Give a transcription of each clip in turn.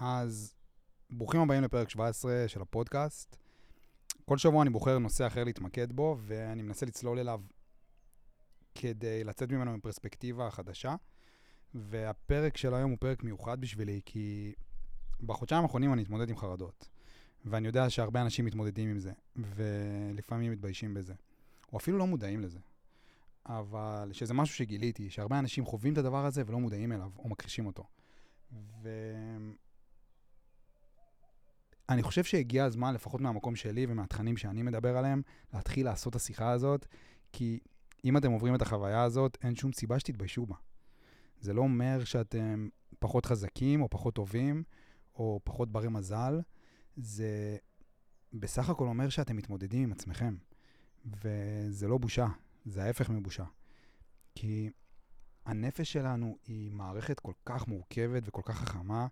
אז ברוכים הבאים לפרק 17 של הפודקאסט. כל שבוע אני בוחר נושא אחר להתמקד בו, ואני מנסה לצלול אליו כדי לצאת ממנו עם פרספקטיבה חדשה. והפרק של היום הוא פרק מיוחד בשבילי, כי בחודשיים האחרונים אני מתמודד עם חרדות. ואני יודע שהרבה אנשים מתמודדים עם זה, ולפעמים מתביישים בזה. או אפילו לא מודעים לזה. אבל שזה משהו שגיליתי, שהרבה אנשים חווים את הדבר הזה ולא מודעים אליו, או מכחישים אותו. ואני חושב שהגיע הזמן, לפחות מהמקום שלי ומהתכנים שאני מדבר עליהם, להתחיל לעשות את השיחה הזאת, כי אם אתם עוברים את החוויה הזאת, אין שום סיבה שתתביישו בה. זה לא אומר שאתם פחות חזקים, או פחות טובים, או פחות ברי מזל. זה בסך הכל אומר שאתם מתמודדים עם עצמכם. וזה לא בושה, זה ההפך מבושה. כי הנפש שלנו היא מערכת כל כך מורכבת וכל כך חכמה,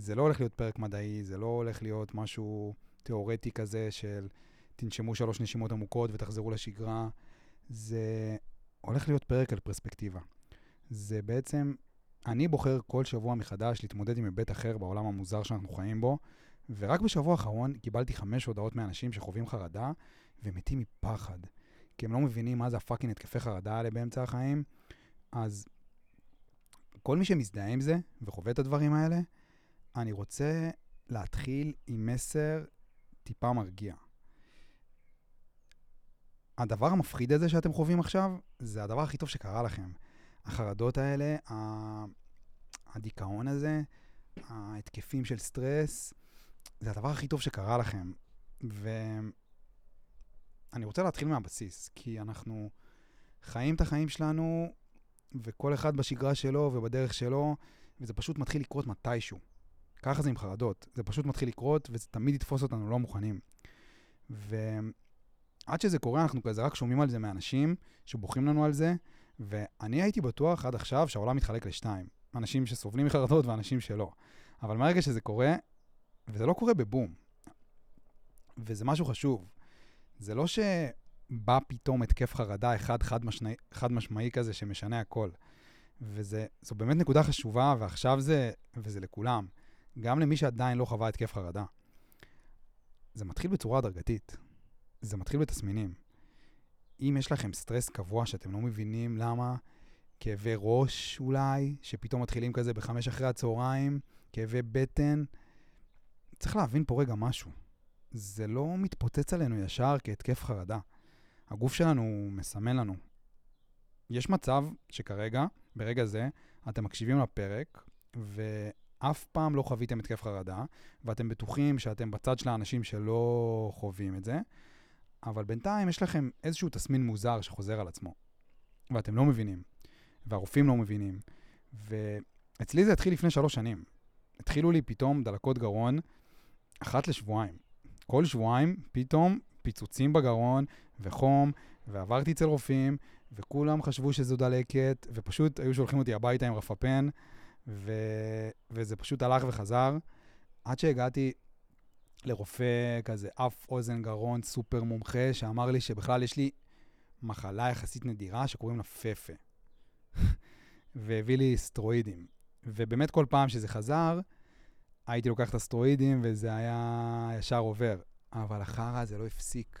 וזה לא הולך להיות פרק מדעי, זה לא הולך להיות משהו תיאורטי כזה של תנשמו שלוש נשימות עמוקות ותחזרו לשגרה. זה הולך להיות פרק על פרספקטיבה. זה בעצם, אני בוחר כל שבוע מחדש להתמודד עם היבט אחר בעולם המוזר שאנחנו חיים בו, ורק בשבוע האחרון קיבלתי חמש הודעות מאנשים שחווים חרדה ומתים מפחד. כי הם לא מבינים מה זה הפאקינג התקפי חרדה האלה באמצע החיים. אז כל מי שמזדהה עם זה וחווה את הדברים האלה, אני רוצה להתחיל עם מסר טיפה מרגיע. הדבר המפחיד הזה שאתם חווים עכשיו, זה הדבר הכי טוב שקרה לכם. החרדות האלה, הדיכאון הזה, ההתקפים של סטרס, זה הדבר הכי טוב שקרה לכם. ואני רוצה להתחיל מהבסיס, כי אנחנו חיים את החיים שלנו, וכל אחד בשגרה שלו ובדרך שלו, וזה פשוט מתחיל לקרות מתישהו. ככה זה עם חרדות. זה פשוט מתחיל לקרות, וזה תמיד יתפוס אותנו לא מוכנים. ועד שזה קורה, אנחנו כזה רק שומעים על זה מאנשים שבוכים לנו על זה, ואני הייתי בטוח עד עכשיו שהעולם מתחלק לשתיים. אנשים שסובלים מחרדות ואנשים שלא. אבל מהרגע שזה קורה, וזה לא קורה בבום, וזה משהו חשוב. זה לא שבא פתאום התקף חרדה אחד חד, משמעי, חד משמעי כזה שמשנה הכל. וזו באמת נקודה חשובה, ועכשיו זה, וזה לכולם, גם למי שעדיין לא חווה התקף חרדה. זה מתחיל בצורה הדרגתית. זה מתחיל בתסמינים. אם יש לכם סטרס קבוע שאתם לא מבינים למה, כאבי ראש אולי, שפתאום מתחילים כזה בחמש אחרי הצהריים, כאבי בטן, צריך להבין פה רגע משהו. זה לא מתפוצץ עלינו ישר כהתקף חרדה. הגוף שלנו מסמן לנו. יש מצב שכרגע, ברגע זה, אתם מקשיבים לפרק, ואף פעם לא חוויתם התקף חרדה, ואתם בטוחים שאתם בצד של האנשים שלא חווים את זה, אבל בינתיים יש לכם איזשהו תסמין מוזר שחוזר על עצמו, ואתם לא מבינים, והרופאים לא מבינים. ואצלי זה התחיל לפני שלוש שנים. התחילו לי פתאום דלקות גרון אחת לשבועיים. כל שבועיים פתאום פיצוצים בגרון וחום, ועברתי אצל רופאים, וכולם חשבו שזו דלקת, ופשוט היו שולחים אותי הביתה עם רפפן, ו... וזה פשוט הלך וחזר, עד שהגעתי לרופא כזה אף אוזן גרון סופר מומחה, שאמר לי שבכלל יש לי מחלה יחסית נדירה שקוראים לה פפה. והביא לי סטרואידים. ובאמת כל פעם שזה חזר, הייתי לוקח את הסטרואידים וזה היה ישר עובר. אבל החרא הזה לא הפסיק.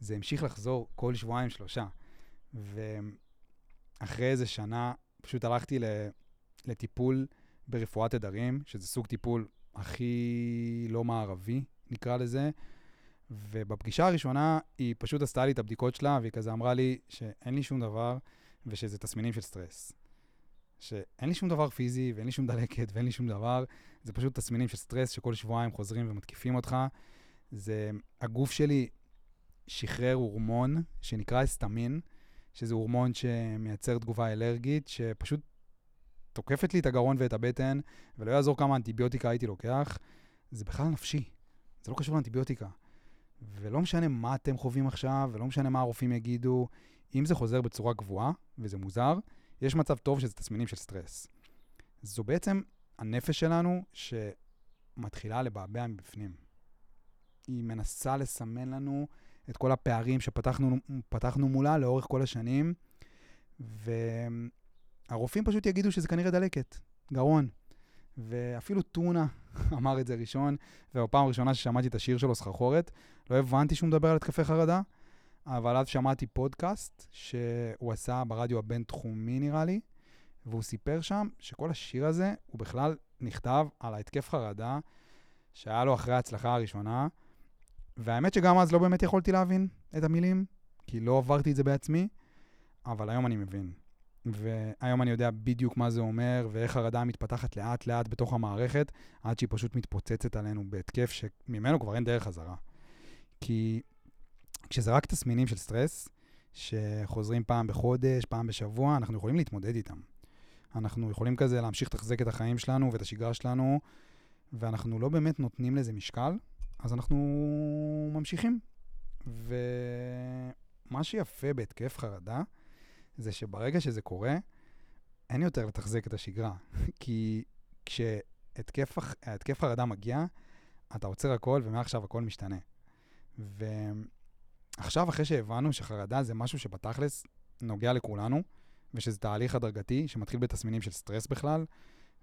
זה המשיך לחזור כל שבועיים-שלושה. ואחרי איזה שנה פשוט הלכתי לטיפול ברפואת תדרים, שזה סוג טיפול הכי לא מערבי, נקרא לזה. ובפגישה הראשונה היא פשוט עשתה לי את הבדיקות שלה, והיא כזה אמרה לי שאין לי שום דבר ושזה תסמינים של סטרס. שאין לי שום דבר פיזי ואין לי שום דלקת ואין לי שום דבר, זה פשוט תסמינים של סטרס שכל שבועיים חוזרים ומתקיפים אותך. זה, הגוף שלי שחרר הורמון שנקרא היסטמין, שזה הורמון שמייצר תגובה אלרגית, שפשוט תוקפת לי את הגרון ואת הבטן, ולא יעזור כמה אנטיביוטיקה הייתי לוקח, זה בכלל נפשי. זה לא קשור לאנטיביוטיקה. ולא משנה מה אתם חווים עכשיו, ולא משנה מה הרופאים יגידו, אם זה חוזר בצורה קבועה, וזה מוזר, יש מצב טוב שזה תסמינים של סטרס. זו בעצם הנפש שלנו שמתחילה לבעבע מבפנים. היא מנסה לסמן לנו את כל הפערים שפתחנו מולה לאורך כל השנים, והרופאים פשוט יגידו שזה כנראה דלקת, גרון. ואפילו טונה אמר את זה ראשון, ובפעם הראשונה ששמעתי את השיר שלו, סחרחורת, לא הבנתי שהוא מדבר על התקפי חרדה, אבל אז שמעתי פודקאסט שהוא עשה ברדיו הבינתחומי נראה לי, והוא סיפר שם שכל השיר הזה הוא בכלל נכתב על ההתקף חרדה שהיה לו אחרי ההצלחה הראשונה, והאמת שגם אז לא באמת יכולתי להבין את המילים, כי לא עברתי את זה בעצמי, אבל היום אני מבין. והיום אני יודע בדיוק מה זה אומר, ואיך הרעדה מתפתחת לאט-לאט בתוך המערכת, עד שהיא פשוט מתפוצצת עלינו בהתקף שממנו כבר אין דרך חזרה. כי כשזה רק תסמינים של סטרס, שחוזרים פעם בחודש, פעם בשבוע, אנחנו יכולים להתמודד איתם. אנחנו יכולים כזה להמשיך לתחזק את החיים שלנו ואת השגרה שלנו, ואנחנו לא באמת נותנים לזה משקל, אז אנחנו ממשיכים. ומה שיפה בהתקף חרדה, זה שברגע שזה קורה, אין יותר לתחזק את השגרה. כי כשהתקף חרדה מגיע, אתה עוצר הכל, ומעכשיו הכל משתנה. ועכשיו, אחרי שהבנו שחרדה זה משהו שבתכלס נוגע לכולנו, ושזה תהליך הדרגתי שמתחיל בתסמינים של סטרס בכלל,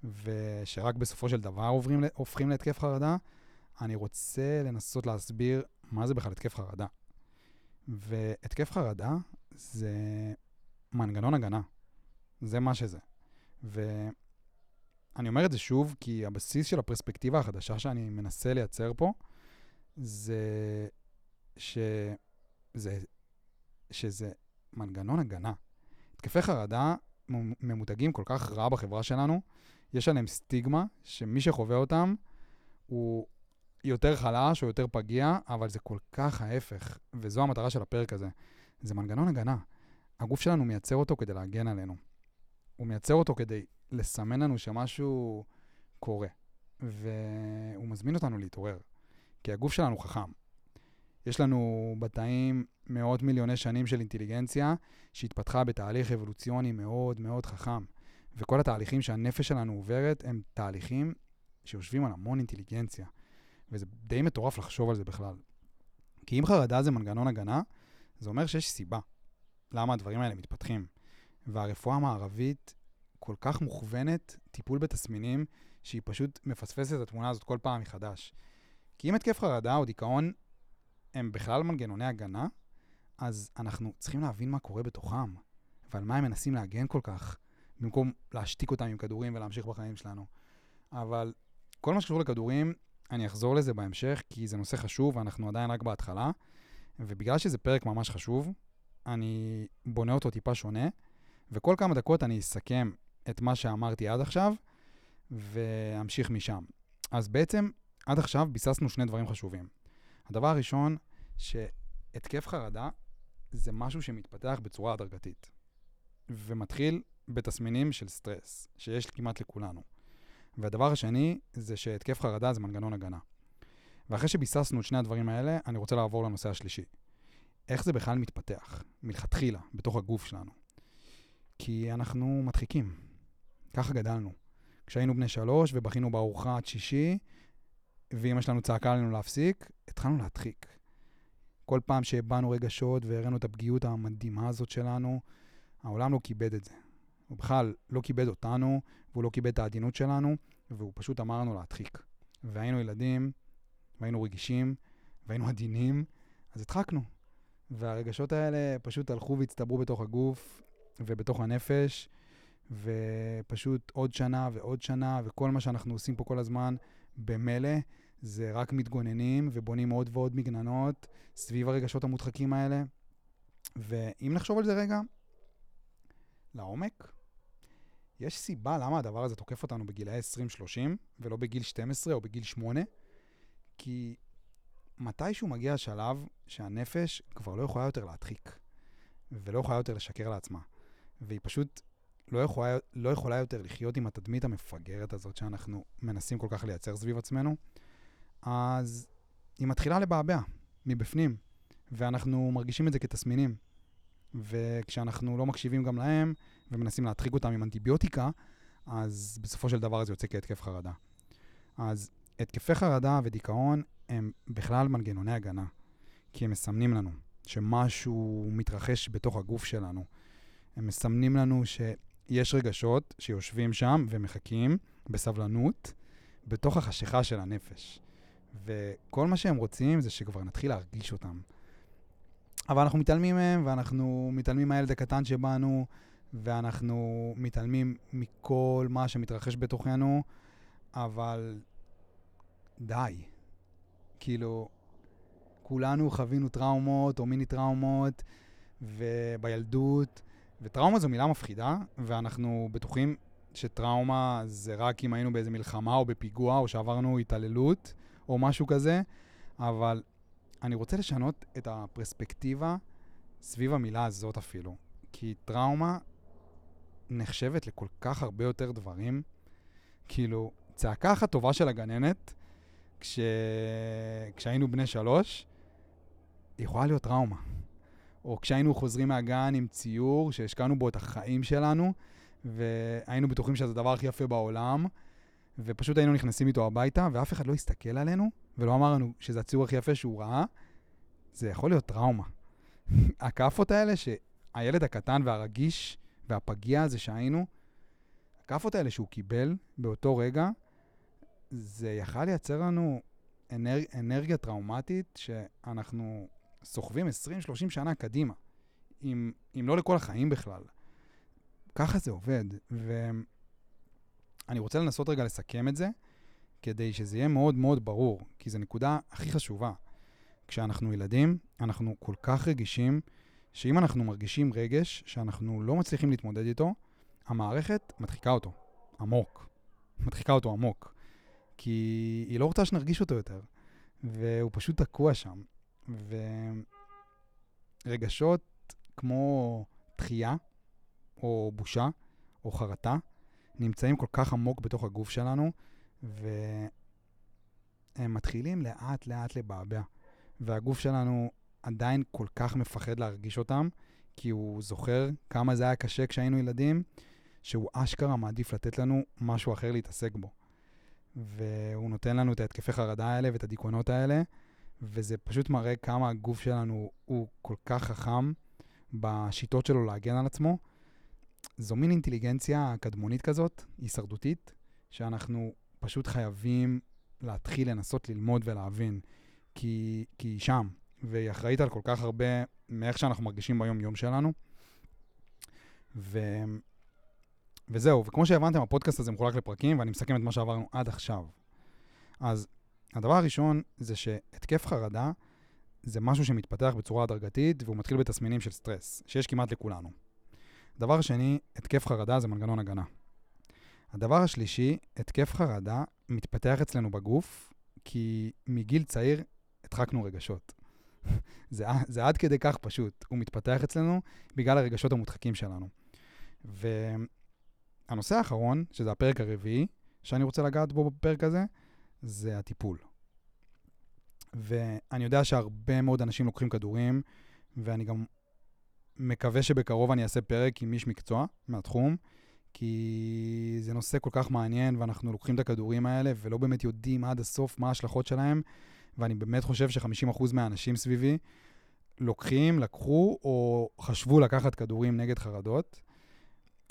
ושרק בסופו של דבר עוברים, הופכים להתקף חרדה, אני רוצה לנסות להסביר מה זה בכלל התקף חרדה. והתקף חרדה זה מנגנון הגנה. זה מה שזה. ואני אומר את זה שוב, כי הבסיס של הפרספקטיבה החדשה שאני מנסה לייצר פה, זה ש... זה... שזה מנגנון הגנה. התקפי חרדה ממותגים כל כך רע בחברה שלנו, יש עליהם סטיגמה שמי שחווה אותם הוא יותר חלש או יותר פגיע, אבל זה כל כך ההפך, וזו המטרה של הפרק הזה. זה מנגנון הגנה. הגוף שלנו מייצר אותו כדי להגן עלינו. הוא מייצר אותו כדי לסמן לנו שמשהו קורה, והוא מזמין אותנו להתעורר, כי הגוף שלנו חכם. יש לנו בתאים מאות מיליוני שנים של אינטליגנציה שהתפתחה בתהליך אבולוציוני מאוד מאוד חכם. וכל התהליכים שהנפש שלנו עוברת הם תהליכים שיושבים על המון אינטליגנציה. וזה די מטורף לחשוב על זה בכלל. כי אם חרדה זה מנגנון הגנה, זה אומר שיש סיבה למה הדברים האלה מתפתחים. והרפואה המערבית כל כך מוכוונת טיפול בתסמינים, שהיא פשוט מפספסת את התמונה הזאת כל פעם מחדש. כי אם התקף חרדה או דיכאון הם בכלל מנגנוני הגנה, אז אנחנו צריכים להבין מה קורה בתוכם, ועל מה הם מנסים להגן כל כך, במקום להשתיק אותם עם כדורים ולהמשיך בחיים שלנו. אבל כל מה שקשור לכדורים, אני אחזור לזה בהמשך, כי זה נושא חשוב ואנחנו עדיין רק בהתחלה, ובגלל שזה פרק ממש חשוב, אני בונה אותו טיפה שונה, וכל כמה דקות אני אסכם את מה שאמרתי עד עכשיו, ואמשיך משם. אז בעצם, עד עכשיו ביססנו שני דברים חשובים. הדבר הראשון, שהתקף חרדה זה משהו שמתפתח בצורה הדרגתית, ומתחיל בתסמינים של סטרס, שיש כמעט לכולנו. והדבר השני, זה שהתקף חרדה זה מנגנון הגנה. ואחרי שביססנו את שני הדברים האלה, אני רוצה לעבור לנושא השלישי. איך זה בכלל מתפתח, מלכתחילה, בתוך הגוף שלנו? כי אנחנו מדחיקים. ככה גדלנו. כשהיינו בני שלוש ובכינו בארוחת שישי, ואמא שלנו צעקה עלינו להפסיק, התחלנו להדחיק. כל פעם שהבענו רגשות והראינו את הפגיעות המדהימה הזאת שלנו, העולם לא כיבד את זה. הוא בכלל לא כיבד אותנו, והוא לא כיבד את העדינות שלנו, והוא פשוט אמר לנו להדחיק. והיינו ילדים, והיינו רגישים, והיינו עדינים, אז הדחקנו. והרגשות האלה פשוט הלכו והצטברו בתוך הגוף ובתוך הנפש, ופשוט עוד שנה ועוד שנה, וכל מה שאנחנו עושים פה כל הזמן, במילא, זה רק מתגוננים ובונים עוד ועוד מגננות סביב הרגשות המודחקים האלה. ואם נחשוב על זה רגע, לעומק, יש סיבה למה הדבר הזה תוקף אותנו בגילאי 20-30, ולא בגיל 12 או בגיל 8, כי מתישהו מגיע השלב שהנפש כבר לא יכולה יותר להדחיק, ולא יכולה יותר לשקר לעצמה. והיא פשוט לא יכולה, לא יכולה יותר לחיות עם התדמית המפגרת הזאת שאנחנו מנסים כל כך לייצר סביב עצמנו, אז היא מתחילה לבעבע מבפנים, ואנחנו מרגישים את זה כתסמינים. וכשאנחנו לא מקשיבים גם להם ומנסים להדחיק אותם עם אנטיביוטיקה, אז בסופו של דבר זה יוצא כהתקף חרדה. אז התקפי חרדה ודיכאון הם בכלל מנגנוני הגנה, כי הם מסמנים לנו שמשהו מתרחש בתוך הגוף שלנו. הם מסמנים לנו ש... יש רגשות שיושבים שם ומחכים בסבלנות בתוך החשיכה של הנפש. וכל מה שהם רוצים זה שכבר נתחיל להרגיש אותם. אבל אנחנו מתעלמים מהם, ואנחנו מתעלמים מהילד הקטן שבנו, ואנחנו מתעלמים מכל מה שמתרחש בתוכנו, אבל די. כאילו, כולנו חווינו טראומות או מיני טראומות, ובילדות, וטראומה זו מילה מפחידה, ואנחנו בטוחים שטראומה זה רק אם היינו באיזה מלחמה או בפיגוע, או שעברנו התעללות, או משהו כזה, אבל אני רוצה לשנות את הפרספקטיבה סביב המילה הזאת אפילו. כי טראומה נחשבת לכל כך הרבה יותר דברים. כאילו, צעקה אחת טובה של הגננת, כש... כשהיינו בני שלוש, יכולה להיות טראומה. או כשהיינו חוזרים מהגן עם ציור שהשקענו בו את החיים שלנו, והיינו בטוחים שזה הדבר הכי יפה בעולם, ופשוט היינו נכנסים איתו הביתה, ואף אחד לא הסתכל עלינו, ולא אמר לנו שזה הציור הכי יפה שהוא ראה, זה יכול להיות טראומה. הכאפות האלה שהילד הקטן והרגיש והפגיע הזה שהיינו, הכאפות האלה שהוא קיבל באותו רגע, זה יכל לייצר לנו אנרג... אנרגיה טראומטית שאנחנו סוחבים 20-30 שנה קדימה, אם, אם לא לכל החיים בכלל. ככה זה עובד, ואני רוצה לנסות רגע לסכם את זה, כדי שזה יהיה מאוד מאוד ברור, כי זו נקודה הכי חשובה. כשאנחנו ילדים, אנחנו כל כך רגישים, שאם אנחנו מרגישים רגש שאנחנו לא מצליחים להתמודד איתו, המערכת מדחיקה אותו עמוק. מדחיקה אותו עמוק. כי היא לא רוצה שנרגיש אותו יותר, והוא פשוט תקוע שם. ורגשות כמו דחייה, או בושה, או חרטה, נמצאים כל כך עמוק בתוך הגוף שלנו, והם מתחילים לאט-לאט לבעבע. והגוף שלנו עדיין כל כך מפחד להרגיש אותם, כי הוא זוכר כמה זה היה קשה כשהיינו ילדים, שהוא אשכרה מעדיף לתת לנו משהו אחר להתעסק בו. והוא נותן לנו את ההתקפי חרדה האלה ואת הדיכאונות האלה, וזה פשוט מראה כמה הגוף שלנו הוא כל כך חכם בשיטות שלו להגן על עצמו. זו מין אינטליגנציה קדמונית כזאת, הישרדותית, שאנחנו פשוט חייבים להתחיל לנסות ללמוד ולהבין, כי, היא שם, והיא אחראית על כל כך הרבה מאיך שאנחנו מרגישים ביום-יום שלנו. ו... וזהו, וכמו שהבנתם, הפודקאסט הזה מחולק לפרקים, ואני מסכם את מה שעברנו עד עכשיו. אז הדבר הראשון זה שהתקף חרדה זה משהו שמתפתח בצורה הדרגתית, והוא מתחיל בתסמינים של סטרס, שיש כמעט לכולנו. דבר שני, התקף חרדה זה מנגנון הגנה. הדבר השלישי, התקף חרדה מתפתח אצלנו בגוף, כי מגיל צעיר הדחקנו רגשות. זה, זה עד כדי כך פשוט. הוא מתפתח אצלנו בגלל הרגשות המודחקים שלנו. והנושא האחרון, שזה הפרק הרביעי, שאני רוצה לגעת בו בפרק הזה, זה הטיפול. ואני יודע שהרבה מאוד אנשים לוקחים כדורים, ואני גם מקווה שבקרוב אני אעשה פרק עם איש מקצוע מהתחום, כי זה נושא כל כך מעניין, ואנחנו לוקחים את הכדורים האלה ולא באמת יודעים עד הסוף מה ההשלכות שלהם, ואני באמת חושב ש-50% מהאנשים סביבי לוקחים, לקחו או חשבו לקחת כדורים נגד חרדות,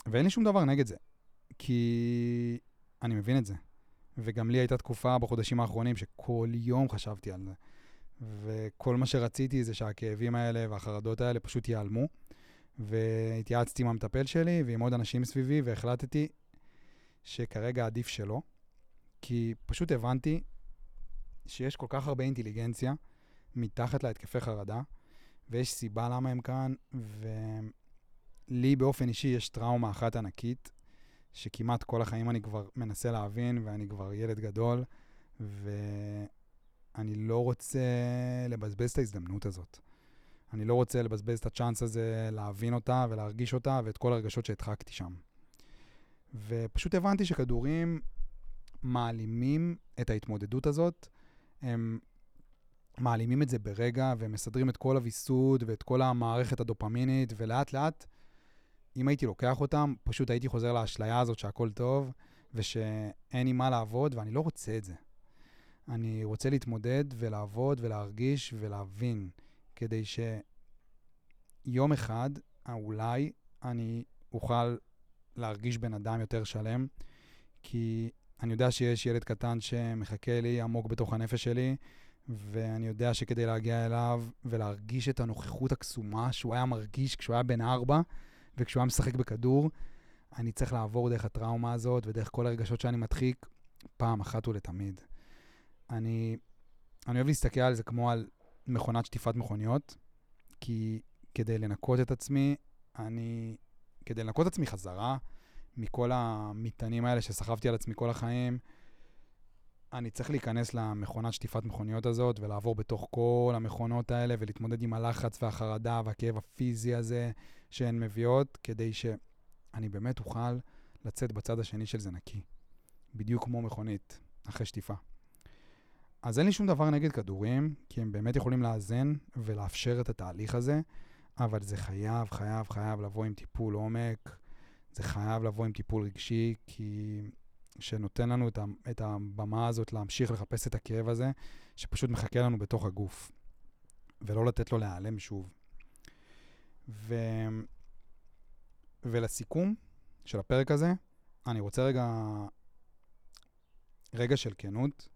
ואין לי שום דבר נגד זה, כי אני מבין את זה. וגם לי הייתה תקופה בחודשים האחרונים שכל יום חשבתי על זה. וכל מה שרציתי זה שהכאבים האלה והחרדות האלה פשוט ייעלמו. והתייעצתי עם המטפל שלי ועם עוד אנשים סביבי, והחלטתי שכרגע עדיף שלא, כי פשוט הבנתי שיש כל כך הרבה אינטליגנציה מתחת להתקפי חרדה, ויש סיבה למה הם כאן, ולי באופן אישי יש טראומה אחת ענקית, שכמעט כל החיים אני כבר מנסה להבין, ואני כבר ילד גדול, ואני לא רוצה לבזבז את ההזדמנות הזאת. אני לא רוצה לבזבז את הצ'אנס הזה להבין אותה ולהרגיש אותה ואת כל הרגשות שהדחקתי שם. ופשוט הבנתי שכדורים מעלימים את ההתמודדות הזאת, הם מעלימים את זה ברגע ומסדרים את כל הוויסות ואת כל המערכת הדופמינית, ולאט לאט, אם הייתי לוקח אותם, פשוט הייתי חוזר לאשליה הזאת שהכל טוב ושאין לי מה לעבוד, ואני לא רוצה את זה. אני רוצה להתמודד ולעבוד ולהרגיש ולהבין. כדי שיום אחד, אולי, אני אוכל להרגיש בן אדם יותר שלם, כי אני יודע שיש ילד קטן שמחכה לי עמוק בתוך הנפש שלי, ואני יודע שכדי להגיע אליו ולהרגיש את הנוכחות הקסומה שהוא היה מרגיש כשהוא היה בן ארבע, וכשהוא היה משחק בכדור, אני צריך לעבור דרך הטראומה הזאת ודרך כל הרגשות שאני מדחיק פעם אחת ולתמיד. אני, אני אוהב להסתכל על זה כמו על מכונת שטיפת מכוניות, כי כדי לנקות את עצמי, אני... כדי לנקות את עצמי חזרה מכל המטענים האלה שסחבתי על עצמי כל החיים, אני צריך להיכנס למכונת שטיפת מכוניות הזאת ולעבור בתוך כל המכונות האלה ולהתמודד עם הלחץ והחרדה והכאב הפיזי הזה שהן מביאות, כדי שאני באמת אוכל לצאת בצד השני של זה נקי. בדיוק כמו מכונית, אחרי שטיפה. אז אין לי שום דבר נגד כדורים, כי הם באמת יכולים לאזן ולאפשר את התהליך הזה, אבל זה חייב, חייב, חייב לבוא עם טיפול עומק, זה חייב לבוא עם טיפול רגשי, כי... שנותן לנו את, הבמה הזאת להמשיך לחפש את הכאב הזה, שפשוט מחכה לנו בתוך הגוף, ולא לתת לו להיעלם שוב. ו... ולסיכום של הפרק הזה, אני רוצה רגע, רגע של כנות,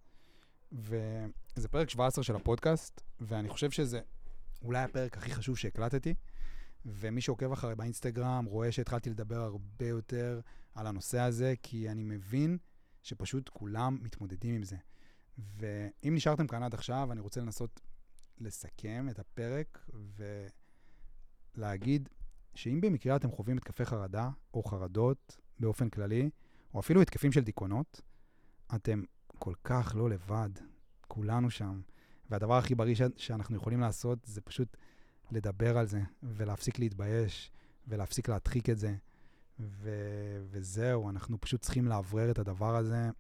וזה פרק 17 של הפודקאסט, ואני חושב שזה אולי הפרק הכי חשוב שהקלטתי, ומי שעוקב אחרי באינסטגרם רואה שהתחלתי לדבר הרבה יותר על הנושא הזה, כי אני מבין שפשוט כולם מתמודדים עם זה. ואם נשארתם כאן עד עכשיו, אני רוצה לנסות לסכם את הפרק ולהגיד שאם במקרה אתם חווים התקפי חרדה או חרדות באופן כללי, או אפילו התקפים של דיכאונות, אתם כל כך לא לבד, כולנו שם. והדבר הכי בריא ש- שאנחנו יכולים לעשות זה פשוט לדבר על זה, ולהפסיק להתבייש, ולהפסיק להדחיק את זה. ו- וזהו, אנחנו פשוט צריכים לאוורר את הדבר הזה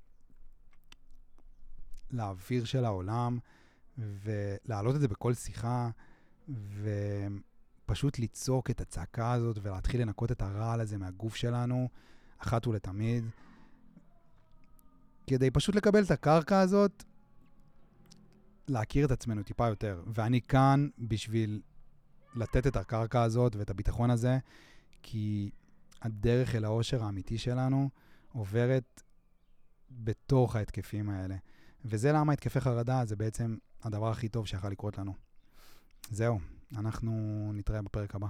לאוויר של העולם, ולהעלות את זה בכל שיחה, ופשוט לצעוק את הצעקה הזאת ולהתחיל לנקות את הרעל הזה מהגוף שלנו, אחת ולתמיד. כדי פשוט לקבל את הקרקע הזאת, להכיר את עצמנו טיפה יותר. ואני כאן בשביל לתת את הקרקע הזאת ואת הביטחון הזה, כי הדרך אל האושר האמיתי שלנו עוברת בתוך ההתקפים האלה. וזה למה התקפי חרדה זה בעצם הדבר הכי טוב שיכול לקרות לנו. זהו, אנחנו נתראה בפרק הבא.